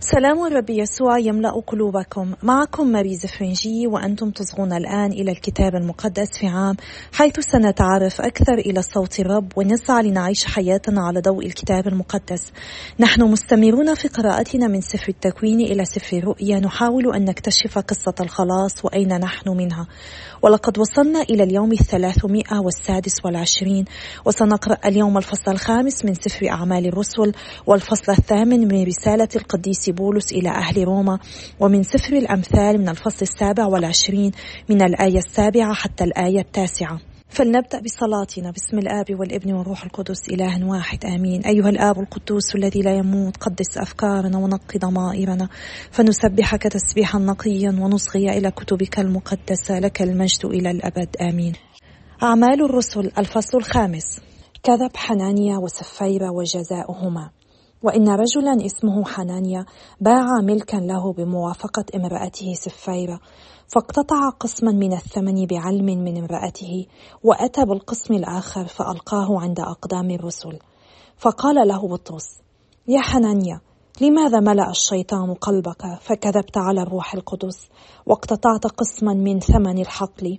سلام الرب يسوع يملأ قلوبكم. معكم ماريز فرنجي وأنتم تصغون الآن إلى الكتاب المقدس في عام حيث سنتعرف أكثر إلى صوت الرب ونسعى لنعيش حياتنا على ضوء الكتاب المقدس. نحن مستمرون في قراءتنا من سفر التكوين إلى سفر الرؤيا. نحاول أن نكتشف قصة الخلاص وأين نحن منها. ولقد وصلنا إلى اليوم الثلاثمائة والسادس والعشرين وسنقرأ اليوم الفصل الخامس من سفر أعمال الرسل والفصل الثامن من رسالة القديس بولس إلى أهل روما ومن سفر الأمثال من الفصل السابع والعشرين من الآية السابعة حتى الآية التاسعة. فلنبدأ بصلاتنا. باسم الآب والابن والروح القدس إله واحد آمين. أيها الآب القدوس الذي لا يموت قدس أفكارنا ونقي ضمائرنا. فنسبحك تسبيحا نقيا ونصغي إلى كتبك المقدسة لك المجد إلى الأبد آمين. أعمال الرسل الفصل الخامس. كذب حنانيا وسفيرة وجزاؤهما. وإن رجلا اسمه حنانيا باع ملكا له بموافقة امرأته سفيرة فاقتطع قسما من الثمن بعلم من امرأته وأتى بالقسم الآخر فألقاه عند أقدام الرسل. فقال له بطرس يا حنانيا لماذا ملأ الشيطان قلبك؟ فكذبت على الروح القدس واقتطعت قسما من ثمن الحقل.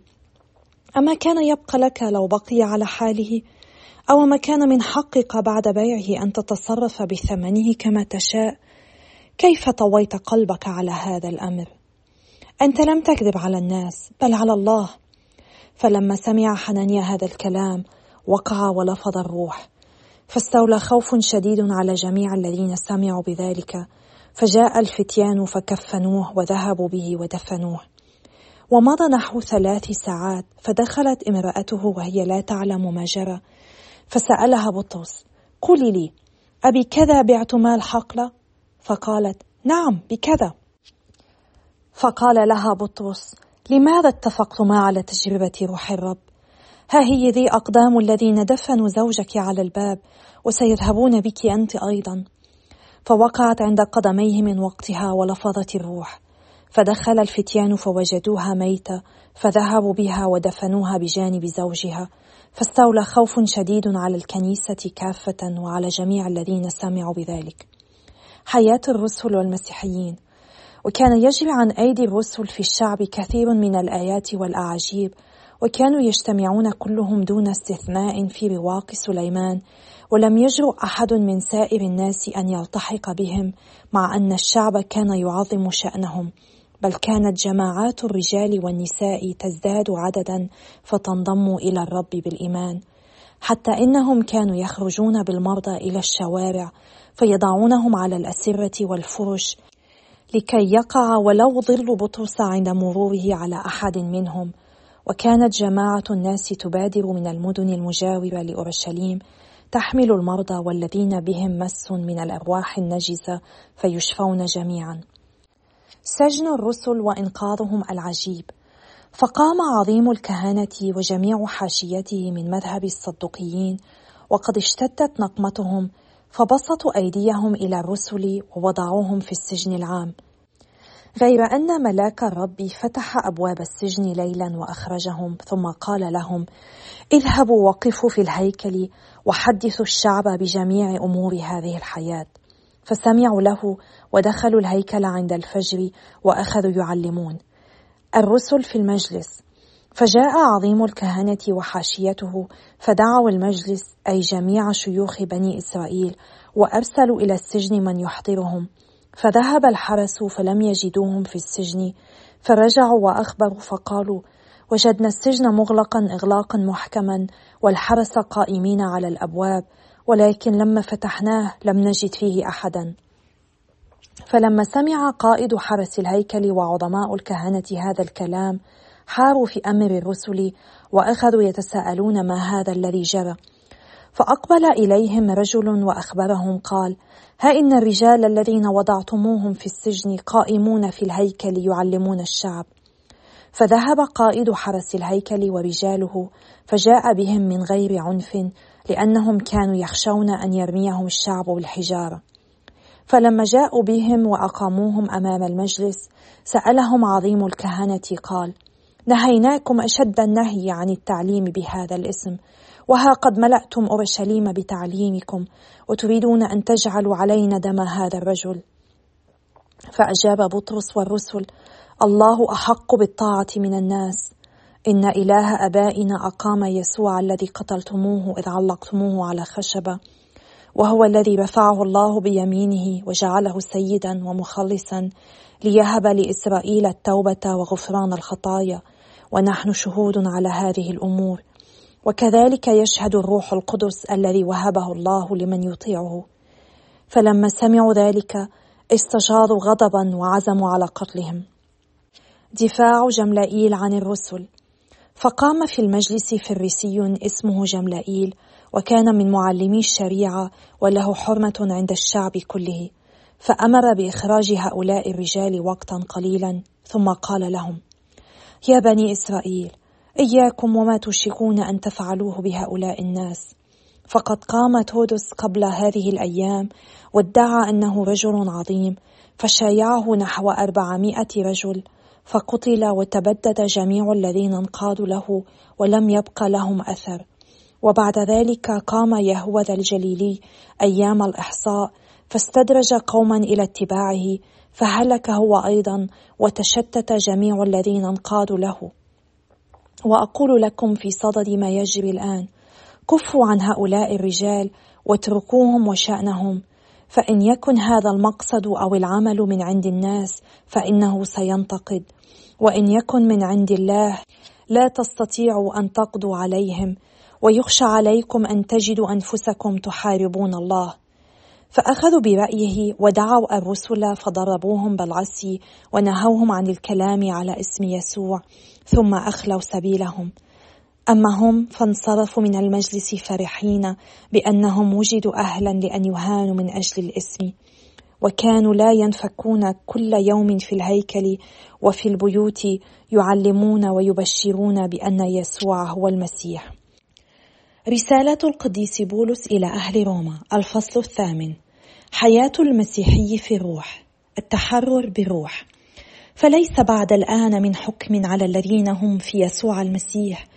أما كان يبقى لك لو بقي على حاله؟ أو ما كان من حقك بعد بيعه أن تتصرف بثمنه كما تشاء؟ كيف طويت قلبك على هذا الأمر؟ أنت لم تكذب على الناس بل على الله. فلما سمع حنانيا هذا الكلام وقع ولفظ الروح. فاستولى خوف شديد على جميع الذين سمعوا بذلك. فجاء الفتيان فكفنوه وذهبوا به ودفنوه. ومضى نحو ثلاث ساعات فدخلت امرأته وهي لا تعلم ما جرى. فسألها بطرس قولي لي أبي كذا بعت مال حقلة؟ فقالت نعم بكذا. فقال لها بطرس لماذا اتفقتما على تجربة روح الرب؟ ها هي ذي أقدام الذين دفنوا زوجك على الباب وسيذهبون بك أنت أيضا. فوقعت عند قدميه من وقتها ولفظت الروح فدخل الفتيان فوجدوها ميتة فذهبوا بها ودفنوها بجانب زوجها فاستولى خوف شديد على الكنيسة كافة وعلى جميع الذين سمعوا بذلك. حياة الرسل والمسيحيين. وكان يجري عن أيدي الرسل في الشعب كثير من الآيات والأعاجيب. وكانوا يجتمعون كلهم دون استثناء في رواق سليمان. ولم يجرؤ أحد من سائر الناس أن يلتحق بهم مع أن الشعب كان يعظم شأنهم. بل كانت جماعات الرجال والنساء تزداد عددا فتنضم إلى الرب بالإيمان. حتى إنهم كانوا يخرجون بالمرضى إلى الشوارع فيضعونهم على الأسرة والفرش لكي يقع ولو ظل بطرس عند مروره على أحد منهم. وكانت جماعة الناس تبادر من المدن المجاورة لأورشليم تحمل المرضى والذين بهم مس من الأرواح النجسة فيشفون جميعا. سجن الرسل وإنقاذهم العجيب. فقام عظيم الكهنة وجميع حاشيته من مذهب الصدقيين وقد اشتدت نقمتهم فبسطوا أيديهم إلى الرسل ووضعوهم في السجن العام. غير أن ملاك الرب فتح أبواب السجن ليلا وأخرجهم ثم قال لهم اذهبوا وقفوا في الهيكل وحدثوا الشعب بجميع أمور هذه الحياة فسمعوا له ودخلوا الهيكل عند الفجر وأخذوا يعلمون. الرسل في المجلس. فجاء عظيم الكهنة وحاشيته فدعوا المجلس أي جميع شيوخ بني إسرائيل وأرسلوا إلى السجن من يحضرهم. فذهب الحرس فلم يجدوهم في السجن فرجعوا وأخبروا فقالوا وجدنا السجن مغلقا اغلاقا محكما والحرس قائمين على الأبواب ولكن لما فتحناه لم نجد فيه احدا. فلما سمع قائد حرس الهيكل وعظماء الكهنة هذا الكلام حاروا في أمر الرسل وأخذوا يتساءلون ما هذا الذي جرى. فأقبل إليهم رجل وأخبرهم قال ها إن الرجال الذين وضعتموهم في السجن قائمون في الهيكل يعلمون الشعب. فذهب قائد حرس الهيكل ورجاله فجاء بهم من غير عنف لأنهم كانوا يخشون أن يرميهم الشعب بالحجارة. فلما جاءوا بهم وأقاموهم أمام المجلس سألهم عظيم الكهنة قال نهيناكم أشد النهي عن التعليم بهذا الاسم وها قد ملأتم أورشليم بتعليمكم وتريدون أن تجعلوا علينا دم هذا الرجل. فأجاب بطرس والرسل الله أحق بالطاعة من الناس. إن إله أبائنا أقام يسوع الذي قتلتموه إذ علقتموه على خشبة. وهو الذي رفعه الله بيمينه وجعله سيدا ومخلصا ليهب لإسرائيل التوبة وغفران الخطايا. ونحن شهود على هذه الأمور. وكذلك يشهد الروح القدس الذي وهبه الله لمن يطيعه. فلما سمعوا ذلك استجاروا غضبا وعزموا على قتلهم. دفاع جملائيل عن الرسل. فقام في المجلس فريسي اسمه جملائيل وكان من معلمي الشريعة وله حرمة عند الشعب كله فأمر بإخراج هؤلاء الرجال وقتا قليلا ثم قال لهم يا بني إسرائيل إياكم وما تشركون أن تفعلوه بهؤلاء الناس. فقد قام تودس قبل هذه الأيام وادعى أنه رجل عظيم فشايعه نحو أربعمائة رجل فقتل وتبدد جميع الذين انقادوا له ولم يبق لهم أثر. وبعد ذلك قام يهوذا الجليلي أيام الإحصاء فاستدرج قوما إلى اتباعه فهلك هو أيضا وتشتت جميع الذين انقادوا له. وأقول لكم في صدد ما يجري الآن كفوا عن هؤلاء الرجال واتركوهم وشأنهم فإن يكن هذا المقصد أو العمل من عند الناس فإنه سينتقد وإن يكن من عند الله لا تستطيعوا أن تقضوا عليهم ويخشى عليكم أن تجدوا أنفسكم تحاربون الله. فأخذوا برأيه ودعوا الرسل فضربوهم بالعصي ونهوهم عن الكلام على اسم يسوع ثم أخلوا سبيلهم. أما هم فانصرفوا من المجلس فرحين بأنهم وجدوا أهلا لأن يهانوا من أجل الاسم. وكانوا لا ينفكون كل يوم في الهيكل وفي البيوت يعلمون ويبشرون بأن يسوع هو المسيح. رسالة القديس بولس إلى أهل روما الفصل الثامن. حياة المسيحي في الروح التحرر بالروح. فليس بعد الآن من حكم على الذين هم في يسوع المسيح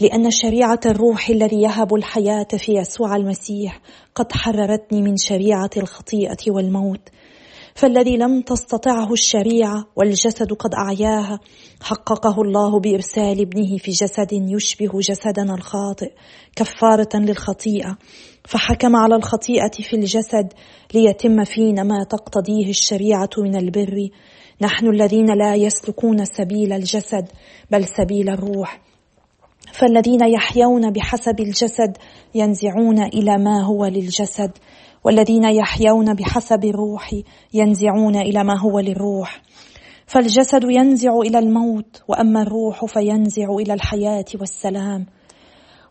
لأن شريعة الروح الذي يهب الحياة في يسوع المسيح قد حررتني من شريعة الخطيئة والموت. فالذي لم تستطعه الشريعة والجسد قد أعياها حققه الله بإرسال ابنه في جسد يشبه جسدنا الخاطئ كفارة للخطيئة. فحكم على الخطيئة في الجسد ليتم فينا ما تقتضيه الشريعة من البر. نحن الذين لا يسلكون سبيل الجسد بل سبيل الروح. فالذين يحيون بحسب الجسد ينزعون إلى ما هو للجسد. والذين يحيون بحسب الروح ينزعون إلى ما هو للروح. فالجسد ينزع إلى الموت وأما الروح فينزع إلى الحياة والسلام.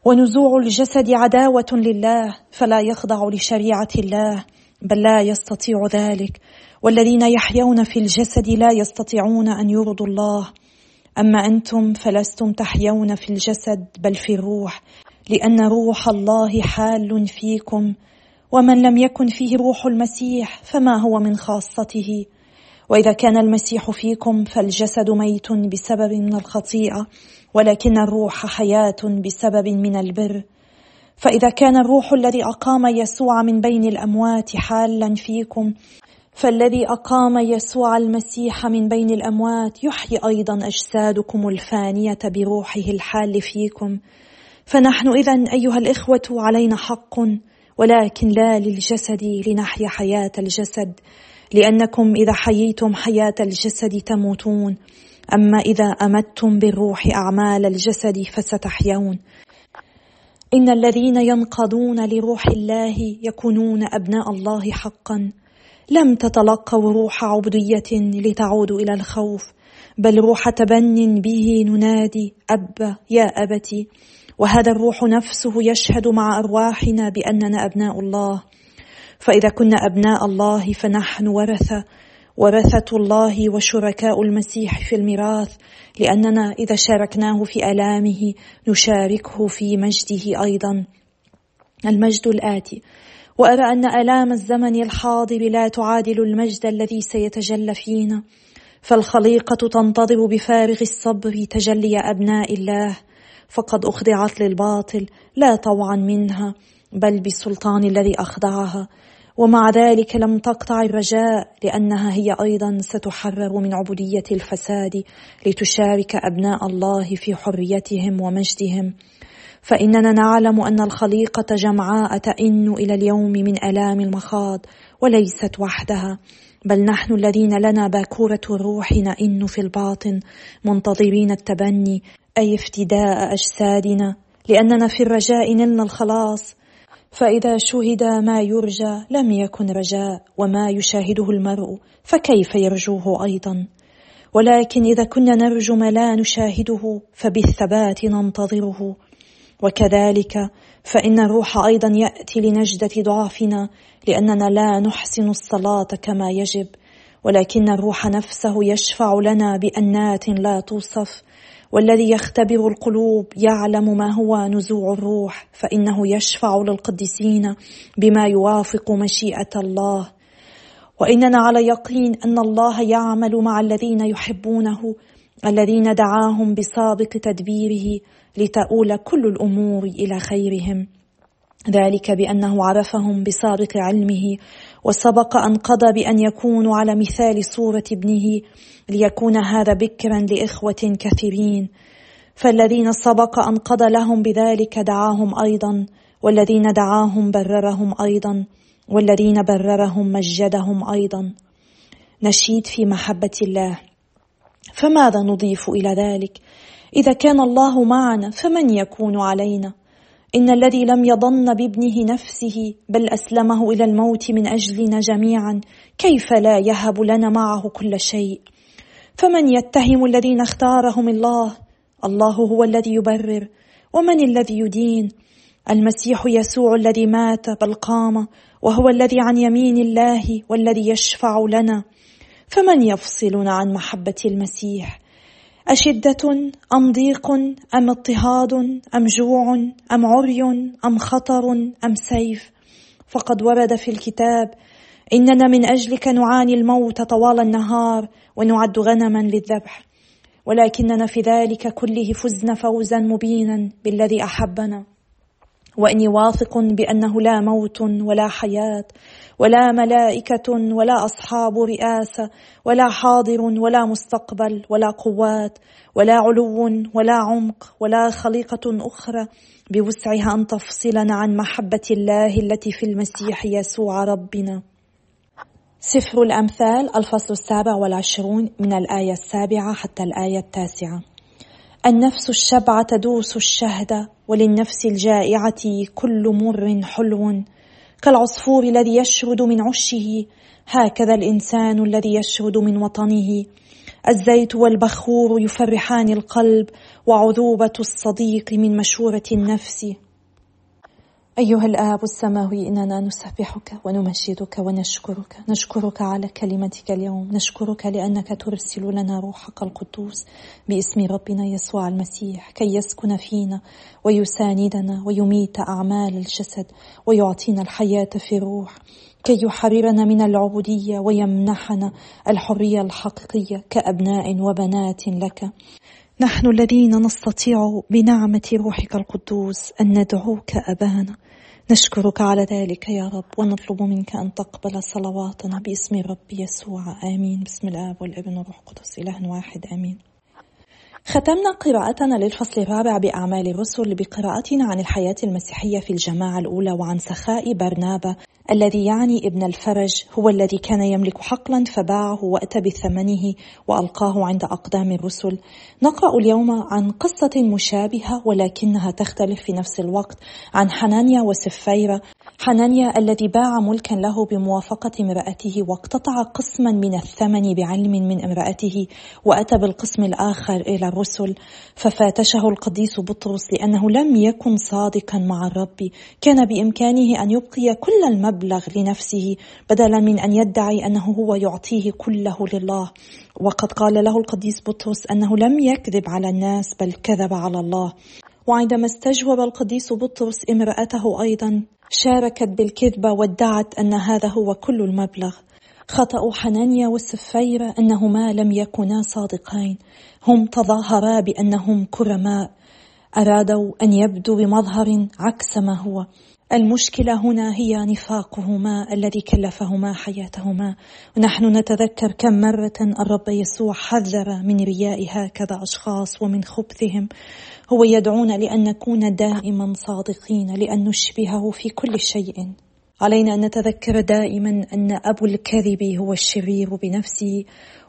ونزوع الجسد عداوة لله فلا يخضع لشريعة الله بل لا يستطيع ذلك. والذين يحيون في الجسد لا يستطيعون أن يرضوا الله. أما أنتم فلستم تحيون في الجسد بل في الروح لأن روح الله حال فيكم. ومن لم يكن فيه روح المسيح فما هو من خاصته. وإذا كان المسيح فيكم فالجسد ميت بسبب من الخطيئة ولكن الروح حياة بسبب من البر. فإذا كان الروح الذي أقام يسوع من بين الأموات حالا فيكم فالذي أقام يسوع المسيح من بين الأموات يحيي أيضا أجسادكم الفانية بروحه الحال فيكم. فنحن اذا أيها الإخوة علينا حق. ولكن لا للجسد لنحيا حياة الجسد لأنكم إذا حييتم حياة الجسد تموتون. أما إذا امتم بالروح أعمال الجسد فستحيون. إن الذين ينقضون لروح الله يكونون أبناء الله حقا. لم تتلقوا روح عبوديه لتعودوا إلى الخوف بل روح تبن به ننادي اب يا أبتي. وهذا الروح نفسه يشهد مع أرواحنا بأننا أبناء الله. فإذا كنا أبناء الله فنحن ورثة ورثة الله وشركاء المسيح في الميراث لأننا إذا شاركناه في آلامه نشاركه في مجده أيضا. المجد الآتي وأرى أن آلام الزمن الحاضر لا تعادل المجد الذي سيتجلى فينا. فالخليقة تنتظر بفارغ الصبر تجلي أبناء الله. فقد أخضعت للباطل لا طوعا منها بل بالسلطان الذي أخضعها. ومع ذلك لم تقطع الرجاء لأنها هي أيضا ستحرر من عبودية الفساد لتشارك أبناء الله في حريتهم ومجدهم. فإننا نعلم أن الخليقة جمعاء تئن إلى اليوم من ألام المخاض وليست وحدها. بل نحن الذين لنا باكورة الروح نئن في الباطن منتظرين التبني. أي افتداء أجسادنا لأننا في الرجاء نلنا الخلاص. فإذا شهد ما يرجى لم يكن رجاء وما يشاهده المرء فكيف يرجوه أيضا؟ ولكن إذا كنا نرجو ما لا نشاهده فبالثبات ننتظره. وكذلك فإن الروح أيضا يأتي لنجدة ضعفنا لأننا لا نحسن الصلاة كما يجب. ولكن الروح نفسه يشفع لنا بأنات لا توصف. والذي يختبر القلوب يعلم ما هو نزوع الروح فإنه يشفع للقديسين بما يوافق مشيئة الله. وإننا على يقين أن الله يعمل مع الذين يحبونه الذين دعاهم بسابق تدبيره لتؤول كل الأمور إلى خيرهم. ذلك بأنه عرفهم بسابق علمه وسبق أن قضى بأن يكونوا على مثال صورة ابنه ليكون هذا بكرا لإخوة كثيرين. فالذين سبق أن قضى لهم بذلك دعاهم أيضا والذين دعاهم بررهم أيضا والذين بررهم مجدهم أيضا. نشيد في محبة الله. فماذا نضيف إلى ذلك؟ إذا كان الله معنا فمن يكون علينا؟ إن الذي لم يضن بابنه نفسه بل أسلمه إلى الموت من أجلنا جميعا كيف لا يهب لنا معه كل شيء؟ فمن يتهم الذين اختارهم الله؟ الله هو الذي يبرر. ومن الذي يدين؟ المسيح يسوع الذي مات بل قام وهو الذي عن يمين الله والذي يشفع لنا. فمن يفصلنا عن محبة المسيح؟ أشدة أم ضيق أم اضطهاد أم جوع أم عري أم خطر أم سيف؟ فقد ورد في الكتاب إننا من أجلك نعاني الموت طوال النهار ونعد غنما للذبح ولكننا في ذلك كله فزنا فوزا مبينا بالذي أحبنا وإني واثق بأنه لا موت ولا حياة. ولا ملائكة ولا أصحاب رئاسة ولا حاضر ولا مستقبل ولا قوات ولا علو ولا عمق ولا خليقة أخرى بوسعها أن تفصلنا عن محبة الله التي في المسيح يسوع ربنا. سفر الأمثال الفصل السابع والعشرون من الآية السابعة حتى الآية التاسعة. النفس الشبعة تدوس الشهد وللنفس الجائعة كل مر حلو. كالعصفور الذي يشرد من عشه هكذا الإنسان الذي يشرد من وطنه. الزيت والبخور يفرحان القلب وعذوبة الصديق من مشورة النفس. أيها الآب السماوي إننا نسبحك ونمجدك ونشكرك. نشكرك على كلمتك اليوم. نشكرك لأنك ترسل لنا روحك القدوس باسم ربنا يسوع المسيح كي يسكن فينا ويساندنا ويميت أعمال الجسد ويعطينا الحياة في الروح كي يحررنا من العبودية ويمنحنا الحرية الحقيقية كأبناء وبنات لك. نحن الذين نستطيع بنعمة روحك القدوس أن ندعوك أبانا. نشكرك على ذلك يا رب ونطلب منك أن تقبل صلواتنا باسم الرب يسوع. آمين. بسم الآب والابن والروح القدس إله واحد. آمين. ختمنا قراءتنا للفصل الرابع بأعمال الرسل بقراءتنا عن الحياة المسيحية في الجماعة الأولى وعن سخاء برنابا. الذي يعني ابن الفرج هو الذي كان يملك حقلا فباعه وأتى بثمنه وألقاه عند أقدام الرسل. نقرأ اليوم عن قصة مشابهة ولكنها تختلف في نفس الوقت عن حنانيا وسفيرة. حنانيا الذي باع ملكا له بموافقة امرأته واقتطع قسما من الثمن بعلم من امرأته وأتى بالقسم الآخر إلى الرسل. ففاتشه القديس بطرس لأنه لم يكن صادقا مع الرب. كان بإمكانه أن يبقي كل المبلغ لنفسه بدلا من أن يدعي أنه هو يعطيه كله لله. وقد قال له القديس بطرس أنه لم يكذب على الناس بل كذب على الله. وعندما استجوب القديس بطرس امرأته أيضا شاركت بالكذبة وادعت أن هذا هو كل المبلغ. خطأ حنانيا والسفيرة أنهما لم يكونا صادقين. هم تظاهرا بأنهم كرماء. أرادوا أن يبدوا بمظهر عكس ما هو. المشكلة هنا هي نفاقهما الذي كلفهما حياتهما. ونحن نتذكر كم مرة الرب يسوع حذر من رياء هكذا أشخاص ومن خبثهم. هو يدعونا لأن نكون دائما صادقين لأن نشبهه في كل شيء. علينا أن نتذكر دائما أن أبو الكذب هو الشرير بنفسه.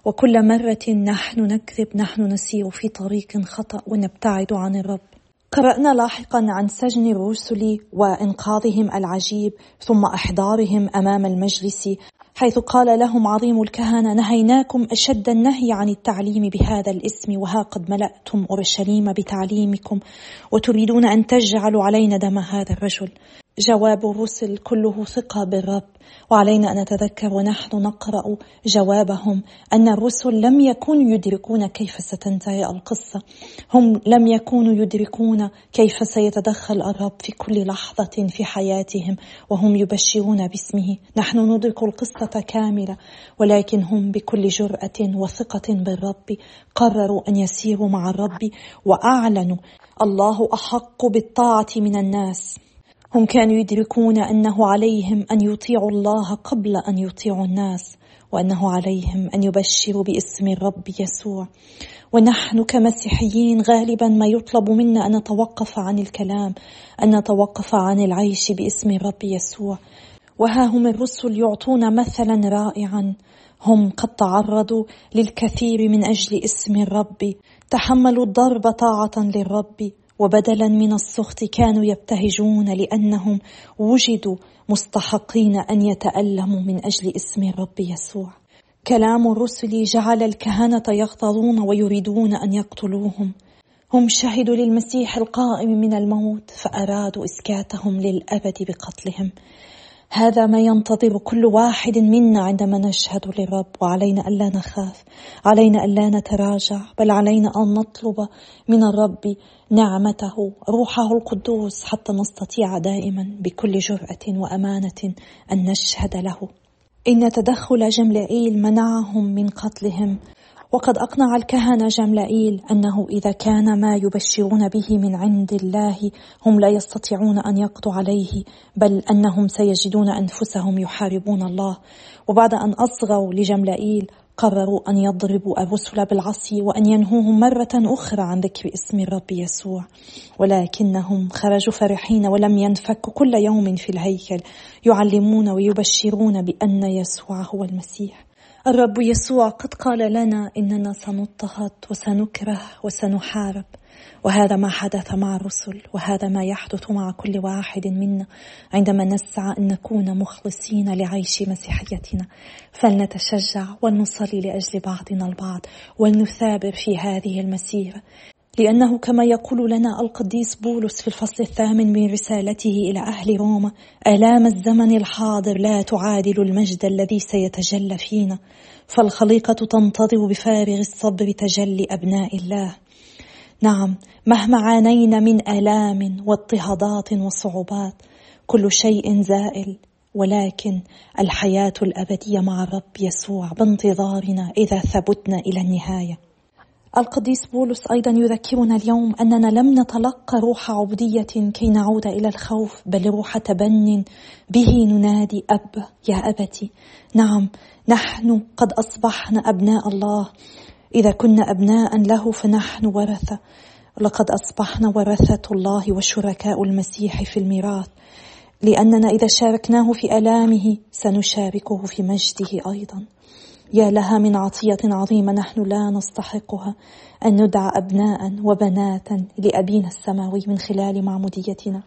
وكل مرة نحن نكذب نحن نسير في طريق خطأ ونبتعد عن الرب. قرأنا لاحقا عن سجن الرسل وإنقاذهم العجيب ثم إحضارهم أمام المجلس حيث قال لهم عظيم الكهنة نهيناكم أشد النهي عن التعليم بهذا الاسم وها قد ملأتم أورشليم بتعليمكم وتريدون أن تجعلوا علينا دم هذا الرجل. جواب الرسل كله ثقة بالرب. وعلينا أن نتذكر ونحن نقرأ جوابهم أن الرسل لم يكونوا يدركون كيف ستنتهي القصة. هم لم يكونوا يدركون كيف سيتدخل الرب في كل لحظة في حياتهم وهم يبشرون باسمه. نحن ندرك القصة كاملة ولكن هم بكل جرأة وثقة بالرب. قرروا أن يسيروا مع الرب وأعلنوا الله أحق بالطاعة من الناس. هم كانوا يدركون أنه عليهم أن يطيعوا الله قبل أن يطيعوا الناس وأنه عليهم أن يبشروا باسم الرب يسوع. ونحن كمسيحيين غالبا ما يطلب منا أن نتوقف عن الكلام أن نتوقف عن العيش باسم الرب يسوع. وها هم الرسل يعطون مثلا رائعا. هم قد تعرضوا للكثير من أجل اسم الرب. تحملوا الضرب طاعة للرب. وبدلا من السخط كانوا يبتهجون لأنهم وجدوا مستحقين أن يتألموا من أجل اسم الرب يسوع. كلام الرسل جعل الكهنة يغتظون ويريدون أن يقتلوهم. هم شهدوا للمسيح القائم من الموت فأرادوا إسكاتهم للأبد بقتلهم. هذا ما ينتظر كل واحد منا عندما نشهد للرب وعلينا ألا نخاف علينا ألا نتراجع بل علينا أن نطلب من الرب نعمته روحه القدوس حتى نستطيع دائما بكل جرأة وأمانة أن نشهد له. إن تدخل جملائيل منعهم من قتلهم. وقد أقنع الكهنة جملائيل أنه إذا كان ما يبشرون به من عند الله هم لا يستطيعون أن يقضوا عليه بل أنهم سيجدون أنفسهم يحاربون الله. وبعد أن أصغوا لجملائيل قرروا أن يضربوا الرسل بالعصي وأن ينهوهم مرة أخرى عن ذكر اسم الرب يسوع. ولكنهم خرجوا فرحين ولم ينفكوا كل يوم في الهيكل يعلمون ويبشرون بأن يسوع هو المسيح. الرب يسوع قد قال لنا إننا سنضطهد وسنكره وسنحارب وهذا ما حدث مع الرسل وهذا ما يحدث مع كل واحد منا عندما نسعى أن نكون مخلصين لعيش مسيحيتنا. فلنتشجع ولنصلي لأجل بعضنا البعض ولنثابر في هذه المسيرة. لأنه كما يقول لنا القديس بولس في الفصل الثامن من رسالته إلى أهل روما آلام الزمن الحاضر لا تعادل المجد الذي سيتجلى فينا فالخليقة تنتظر بفارغ الصبر تجلي أبناء الله. نعم مهما عانينا من آلام واضطهادات وصعوبات كل شيء زائل ولكن الحياة الأبدية مع الرب يسوع بانتظارنا إذا ثبتنا إلى النهاية. القديس بولس أيضا يذكرنا اليوم أننا لم نتلقى روح عبودية كي نعود إلى الخوف بل روح تبن به ننادي أب يا أبتي. نعم نحن قد أصبحنا أبناء الله. إذا كنا أبناء له فنحن ورثة. لقد أصبحنا ورثة الله وشركاء المسيح في الميراث. لأننا إذا شاركناه في آلامه سنشاركه في مجده أيضا. يا لها من عطية عظيمة نحن لا نستحقها أن ندعى أبناء وبنات لأبينا السماوي من خلال معموديتنا.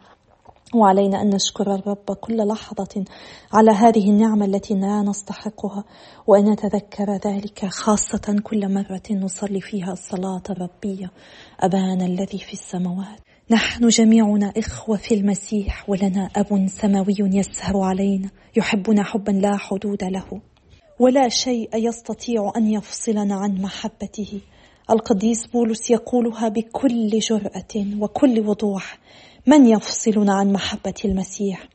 وعلينا أن نشكر الرب كل لحظة على هذه النعمة التي لا نستحقها وأن نتذكر ذلك خاصة كل مرة نصلي فيها الصلاة الربية. أبانا الذي في السماوات. نحن جميعنا إخوة في المسيح ولنا أب سماوي يسهر علينا يحبنا حبا لا حدود له. ولا شيء يستطيع أن يفصلنا عن محبته. القديس بولس يقولها بكل جرأة وكل وضوح من يفصلنا عن محبة المسيح؟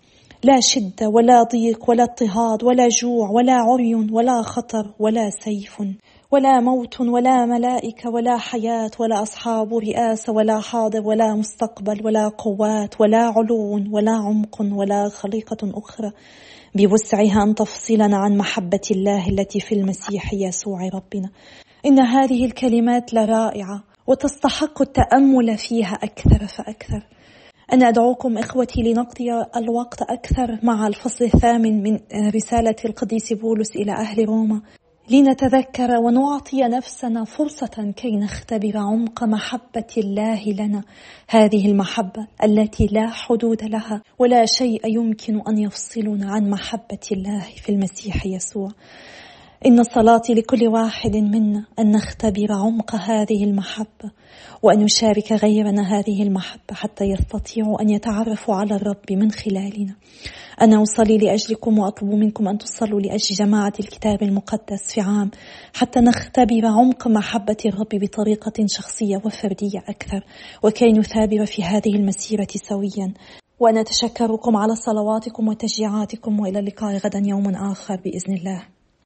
لا شدة ولا ضيق ولا اضطهاد ولا جوع ولا عري ولا خطر ولا سيف ولا موت ولا ملائكة ولا حياة ولا أصحاب رئاسة ولا حاضر ولا مستقبل ولا قوات ولا علو ولا عمق ولا خليقة أخرى. بوسعها أن تفصلنا عن محبة الله التي في المسيح يسوع ربنا. إن هذه الكلمات لرائعة وتستحق التأمل فيها أكثر فأكثر. أنا أدعوكم إخوتي لنقضي الوقت أكثر مع الفصل الثامن من رسالة القديس بولس إلى أهل روما. لنتذكر ونعطي نفسنا فرصة كي نختبر عمق محبة الله لنا. هذه المحبة التي لا حدود لها ولا شيء يمكن أن يفصلنا عن محبة الله في المسيح يسوع. إن صلاتي لكل واحد منا أن نختبر عمق هذه المحبة وأن يشارك غيرنا هذه المحبة حتى يستطيعوا أن يتعرفوا على الرب من خلالنا. أنا أصلي لأجلكم وأطلب منكم أن تصلوا لأجل جماعة الكتاب المقدس في عام حتى نختبر عمق محبة الرب بطريقة شخصية وفردية أكثر وكي نثابر في هذه المسيرة سويا. وأنا أتشكركم على صلواتكم وتشجيعاتكم وإلى اللقاء غدا يوم آخر بإذن الله.